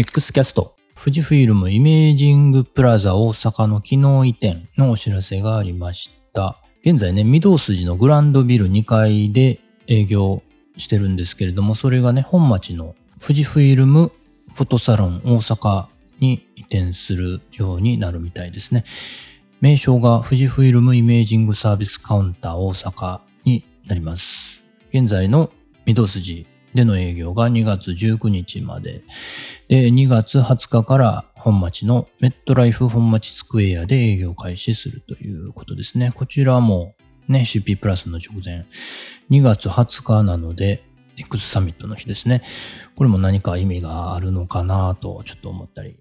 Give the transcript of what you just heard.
X キャスト富士フイルムイメージングプラザ大阪の機能移転のお知らせがありました。現在ね、御堂筋のグランドビル2階で営業してるんですけれども、それがね、本町の富士フイルムフォトサロン大阪に移転するようになるみたいですね。名称が富士フイルムイメージングサービスカウンター大阪になります。現在の御堂筋での営業が2月19日まで。で、2月20日から本町のメットライフ本町スクエアで営業開始するということですね。こちらもね、CP プラスの直前、2月20日なので、X サミットの日ですね。これも何か意味があるのかなとちょっと思ったり